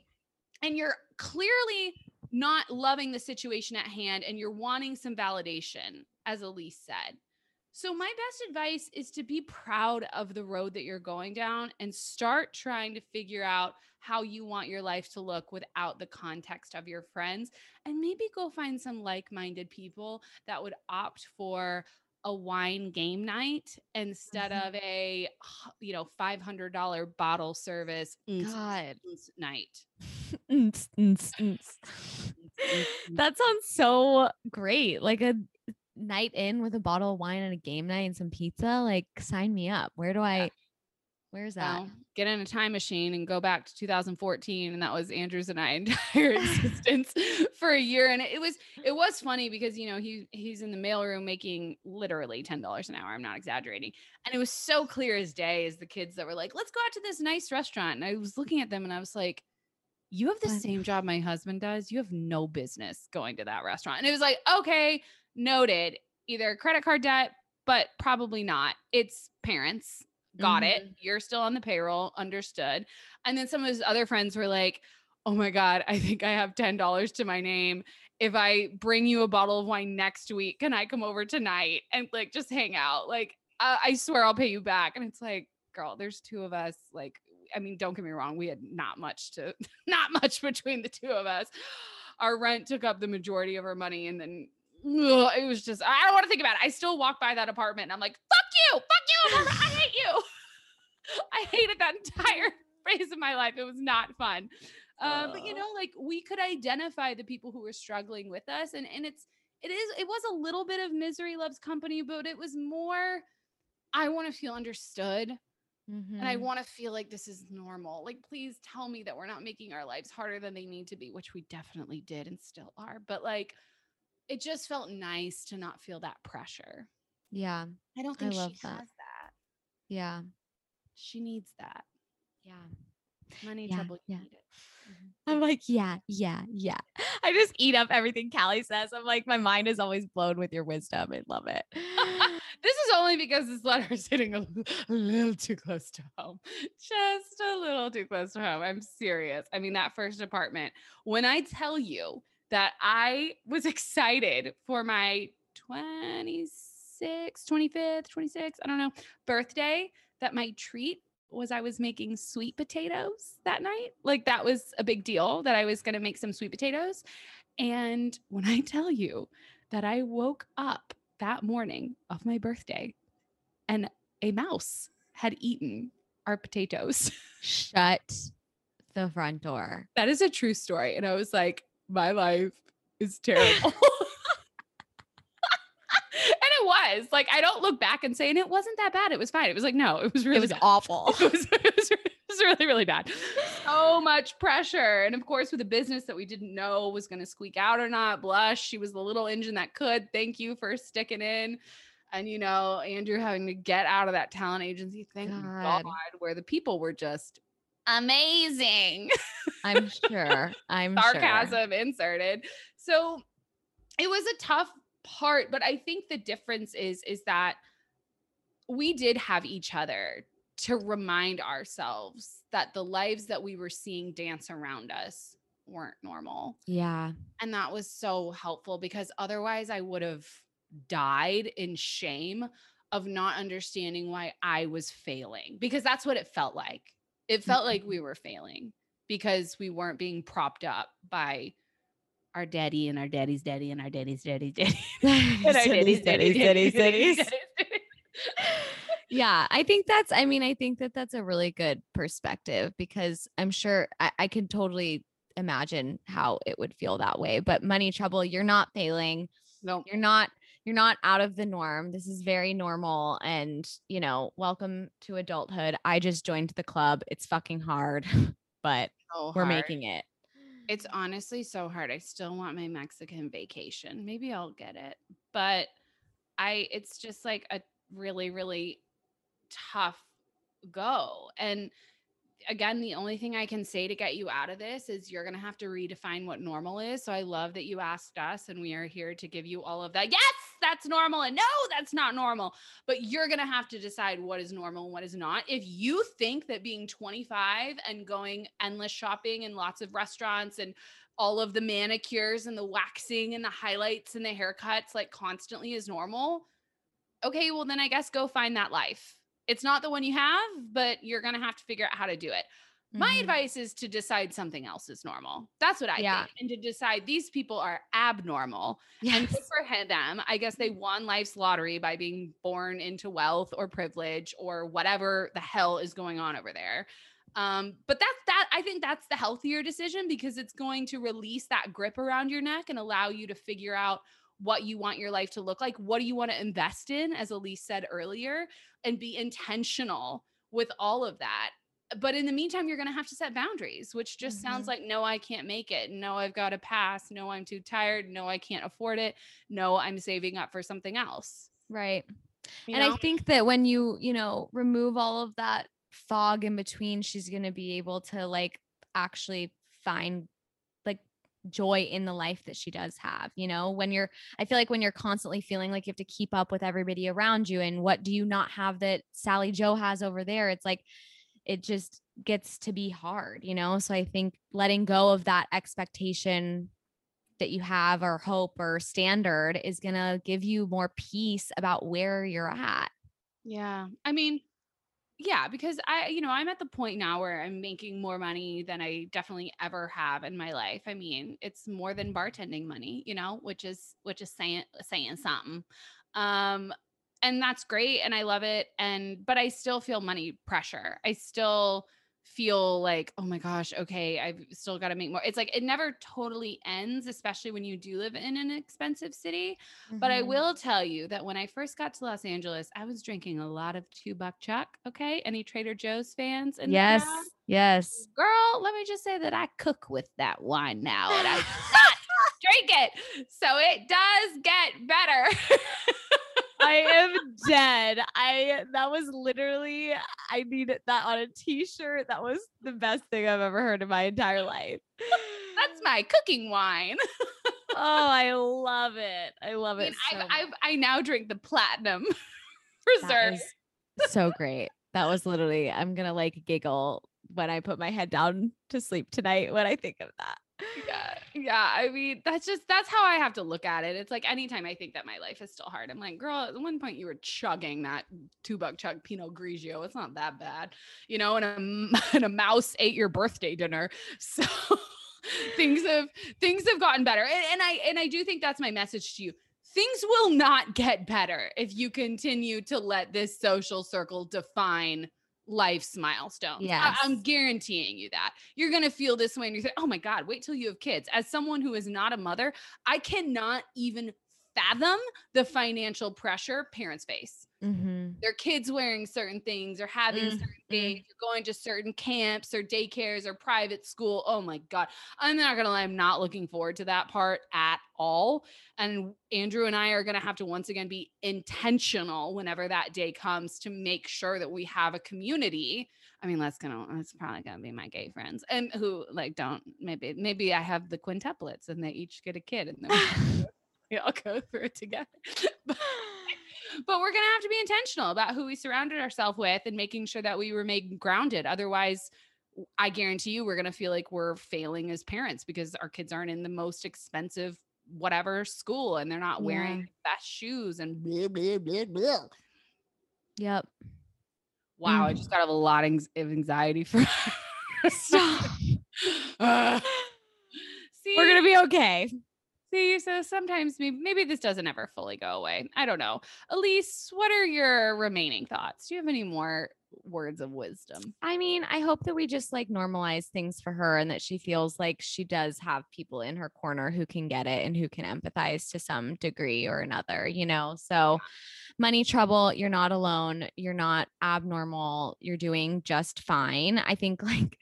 S1: and you're clearly not loving the situation at hand and you're wanting some validation, as Elise said. So, my best advice is to be proud of the road that you're going down and start trying to figure out how you want your life to look without the context of your friends. And maybe go find some like minded people that would opt for a wine game night instead
S2: Mhm.
S1: of a you know $500 bottle service
S2: god.
S1: night.
S2: That sounds so great like a night in with a bottle of wine and a game night and some pizza like sign me up. Where do i where's that?
S1: Well, get in a time machine and go back to 2014 and that was andrew's and i entire existence for a year and it was it was funny because you know he he's in the mailroom making literally $10 an hour i'm not exaggerating and it was so clear as day as the kids that were like let's go out to this nice restaurant and i was looking at them and i was like you have the
S2: What?
S1: same job my husband does? You have no business going to that restaurant and it was like okay noted either credit card debt but probably not it's parents got it you're still on the payroll understood and then some of his other friends were like oh my god i think i have $10 to my name if i bring you a bottle of wine next week can i come over tonight and like just hang out? Like uh, i swear i'll pay you back. And it's like girl there's two of us like i mean don't get me wrong we had not much to not much between the two of us. Our rent took up the majority of our money and then ugh, it was just i don't want to think about it i still walk by that apartment and i'm like fuck you fuck you apartment, i hate you i hated that entire phase of my life it was not fun uh, but you know like we could identify the people who were struggling with us and and it's it is it was a little bit of misery loves company but it was more i want to feel understood and I
S2: Mhm.
S1: want to feel like this is normal. Like, please tell me that we're not making our lives harder than they need to be, which we definitely did and still are. But like, it just felt nice to not feel that pressure.
S2: Yeah.
S1: I don't
S2: I
S1: think
S2: love
S1: she
S2: that.
S1: has that.
S2: Yeah.
S1: She needs that.
S2: Yeah.
S1: Money
S2: Yeah,
S1: trouble,
S2: yeah.
S1: need it. Mhm.
S2: I'm like, yeah, yeah, yeah. I just eat up everything Callie says. I'm like, my mind is always blown with your wisdom. I love it.
S1: This is only because this letter is hitting a, a little too close to home. Just a little too close to home. I'm serious. I mean, that first apartment, when I tell you that I was excited for my 26th, 25th, 26th, I don't know, birthday, that my treat was I was making sweet potatoes that night. Like that was a big deal that I was going to make some sweet potatoes. And when I tell you that I woke up that morning of my birthday and a mouse had eaten our potatoes.
S2: Shut the front door.
S1: that is a true story. And I was like, my life is terrible. Like, I don't look back and say, and it wasn't that bad. It was fine. It was like, no, it was really
S2: it was
S1: bad.
S2: awful.
S1: it was, it was, it was really, really bad. So much pressure. And of course, with a business that we didn't know was going to squeak out or not, blush. She was the little engine that could. Thank you for sticking in. And, you know, Andrew having to get out of that talent agency. Thank God,
S2: God.
S1: where the people were just amazing.
S2: I'm sure. I'm sure.
S1: Sarcasm inserted. So it was a tough part, but I think the difference is, is that we did have each other to remind ourselves that the lives that we were seeing dance around us weren't normal.
S2: Yeah.
S1: And that was so helpful because otherwise I would have died in shame of not understanding why I was failing because that's what it felt like. It felt like we mm-hmm. were failing because we weren't being propped up by our daddy and our daddy's daddy and our daddy's daddy's daddy. and our
S2: Cities, cities, cities, cities. Yeah, I think that's, I mean, I think that that's a really good perspective because I'm sure I, I can totally imagine how it would feel that way. But money trouble, you're not failing.
S1: No,
S2: You're not, you're not out of the norm. This is very normal. And, you know, welcome to adulthood. I just joined the club. It's fucking hard, but
S1: so
S2: we're
S1: hard.
S2: making it.
S1: It's honestly so hard. I still want my Mexican vacation. Maybe I'll get it. But I it's just like a really really tough go. And again, the only thing I can say to get you out of this is you're going to have to redefine what normal is. So I love that you asked us and we are here to give you all of that. Yes, that's normal and no, that's not normal. But you're going to have to decide what is normal and what is not. If you think that being 25 and going endless shopping and lots of restaurants and all of the manicures and the waxing and the highlights and the haircuts like constantly is normal, okay, well then I guess go find that life. It's not the one you have, but you're going to have to figure out how to do it. My
S2: Mhm.
S1: advice is to decide something else is normal. That's what I
S2: Yeah.
S1: think. And to decide these people are abnormal and
S2: Yes.
S1: good for he- them. I guess they won life's lottery by being born into wealth or privilege or whatever the hell is going on over there. Um, but that's that. I think that's the healthier decision because it's going to release that grip around your neck and allow you to figure out what you want your life to look like. What do you want to invest in, as Elise said earlier, and be intentional with all of that. But in the meantime, you're going to have to set boundaries, which just sounds mm-hmm. like no, I can't make it. No, I've got to pass. No, I'm too tired. No, I can't afford it. No, I'm saving up for something else.
S2: Right.
S1: You
S2: and
S1: know?
S2: I think that when you, you know, remove all of that fog in between, she's going to be able to like actually find joy in the life that she does have. You know, when you're, I feel like when you're constantly feeling like you have to keep up with everybody around you and what do you not have that Sally Joe has over there? It's like, it just gets to be hard, you know? So I think letting go of that expectation that you have or hope or standard is going to give you more peace about where you're at.
S1: Yeah. I mean, yeah, because I, you know, I'm at the point now where I'm making more money than I definitely ever have in my life. I mean, it's more than bartending money, you know, which is which is saying saying something. Um and that's great and I love it and but I still feel money pressure. I still feel like, oh my gosh, okay, I've still got to make more. It's like it never totally ends, especially when you do live in an expensive city. But I
S2: Mhm.
S1: will tell you that when I first got to Los Angeles, I was drinking a lot of two buck chuck. Okay. Any Trader Joe's fans?
S2: Yes. Yes.
S1: Girl, let me just say that I cook with that wine now. And I drink it. So it does get better.
S2: I am dead. I that was literally I need that on a t-shirt. That was the best thing I've ever heard in my entire life.
S1: That's my cooking wine.
S2: oh, I love it. I love
S1: I,
S2: it.
S1: mean,
S2: so
S1: I,
S2: much.
S1: I, I now drink the platinum
S2: That
S1: reserve.
S2: so great. That was literally I'm gonna like giggle when I put my head down to sleep tonight when I think of that.
S1: Yeah yeah i mean that's just that's how i have to look at it it's like anytime i think that my life is still hard i'm like girl at one point you were chugging that two buck chuck pinot grigio it's not that bad you know and a, and a mouse ate your birthday dinner so things have things have gotten better and, and i and i do think that's my message to you things will not get better if you continue to let this social circle define life's milestones. I- I'm guaranteeing you that. You're going to feel this way and you say, oh my God, wait till you have kids. As someone who is not a mother, I cannot even fathom the financial pressure parents face.
S2: Mm-hmm.
S1: Their kids wearing certain things or having
S2: Mm,
S1: certain things or going to certain camps or daycares or private school. Oh my God. I'm not going to lie. I'm not looking forward to that part at all. And Andrew and I are going to have to once again be intentional whenever that day comes to make sure that we have a community. I mean, that's gonna that's probably gonna be my gay friends and who like don't maybe maybe I have the quintuplets and they each get a kid and then we- we all go through it together. but, but we're gonna have to be intentional about who we surrounded ourselves with and making sure that we remain grounded. Otherwise, I guarantee you we're gonna feel like we're failing as parents because our kids aren't in the most expensive whatever school and they're not wearing
S2: Yeah.
S1: the best shoes and blah, blah, blah, blah.
S2: Yep.
S1: Wow, I
S2: Mm.
S1: just got a lot of of anxiety for.
S2: Stop.
S1: Uh, see,
S2: We're gonna be okay.
S1: See. So sometimes maybe maybe this doesn't ever fully go away. I don't know. Elise, what are your remaining thoughts? Do you have any more words of wisdom?
S2: I mean, I hope that we just like normalize things for her and that she feels like she does have people in her corner who can get it and who can empathize to some degree or another, you know? So, money trouble, you're not alone. You're not abnormal. You're doing just fine. I think like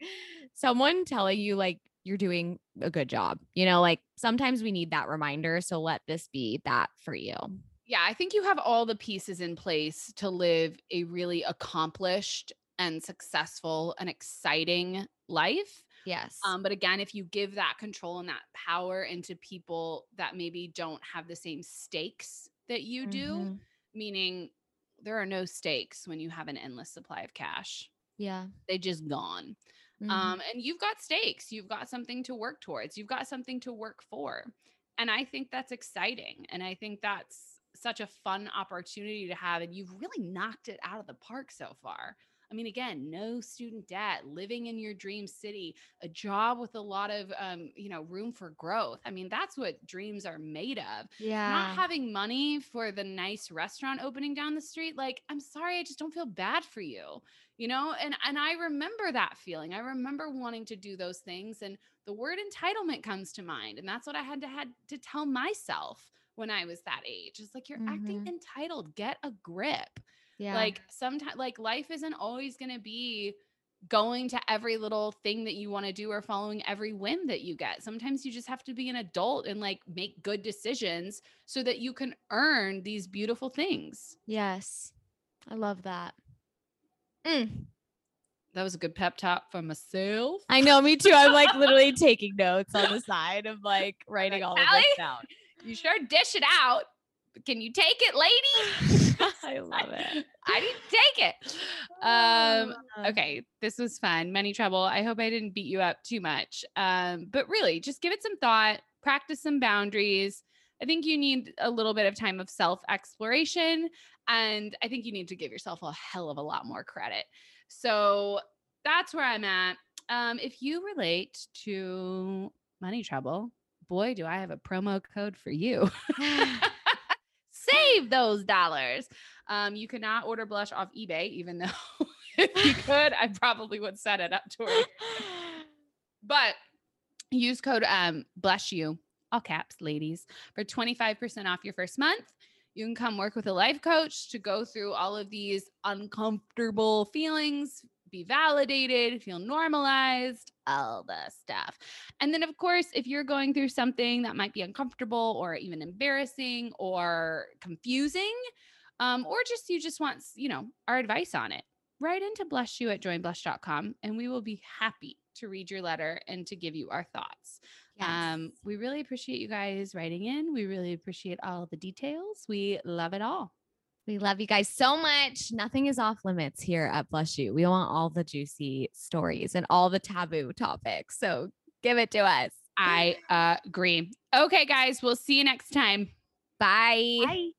S2: someone telling you, like, you're doing a good job, you know, like sometimes we need that reminder. So, let this be that for you.
S1: Yeah, I think you have all the pieces in place to live a really accomplished and successful and exciting life.
S2: Yes.
S1: Um, but again, if you give that control and that power into people that maybe don't have the same stakes that you do,
S2: Mhm.
S1: meaning there are no stakes when you have an endless supply of cash.
S2: Yeah.
S1: They just gone.
S2: Mhm.
S1: Um, and you've got stakes. You've got something to work towards. You've got something to work for. And I think that's exciting. And I think that's such a fun opportunity to have. And you've really knocked it out of the park so far. I mean, again, no student debt, living in your dream city, a job with a lot of, um, you know, room for growth. I mean, that's what dreams are made of
S2: yeah.
S1: not having money for the nice restaurant opening down the street like i'm sorry i just don't feel bad for you you know and and i remember that feeling i remember wanting to do those things and the word entitlement comes to mind and that's what i had to had to tell myself when i was that age it's like you're acting
S2: Mhm.
S1: entitled get a grip
S2: yeah.
S1: like sometimes like life isn't always going to be going to every little thing that you want to do or following every whim that you get sometimes you just have to be an adult and like make good decisions so that you can earn these beautiful things
S2: Yes. I love that. Mm.
S1: that was a good pep talk for myself
S2: I know, me too. I'm like literally taking notes on the side of like writing all of this down.
S1: you sure dish it out but can you take it lady?
S2: I love it.
S1: i need to take it. Um
S2: Uh,
S1: okay this was fun. Money trouble. I hope i didn't beat you up too much. Um but really just give it some thought practice some boundaries. I think you need a little bit of time of self exploration and i think you need to give yourself a hell of a lot more credit. So that's where i'm at. Um if you relate to money trouble boy do i have a promo code for you save those dollars. Um, you cannot order blush off eBay, even though if you could, I probably would set it up to it. But use code um bless you, all caps, ladies, for 25% off your first month. You can come work with a life coach to go through all of these uncomfortable feelings, be validated, feel normalized, all the stuff. And then, of course, if you're going through something that might be uncomfortable or even embarrassing or confusing, um, or just you just want, you know, our advice on it, write into blush you at joinblush.com and we will be happy to read your letter and to give you our thoughts. Um, we really appreciate you guys writing in. We really appreciate all the details. We love it all.
S2: We love you guys so much. Nothing is off limits here at Blush You. We want all the juicy stories and all the taboo topics. So give it to us.
S1: I agree. Okay, guys, we'll see you next time.
S2: Bye.
S1: Bye.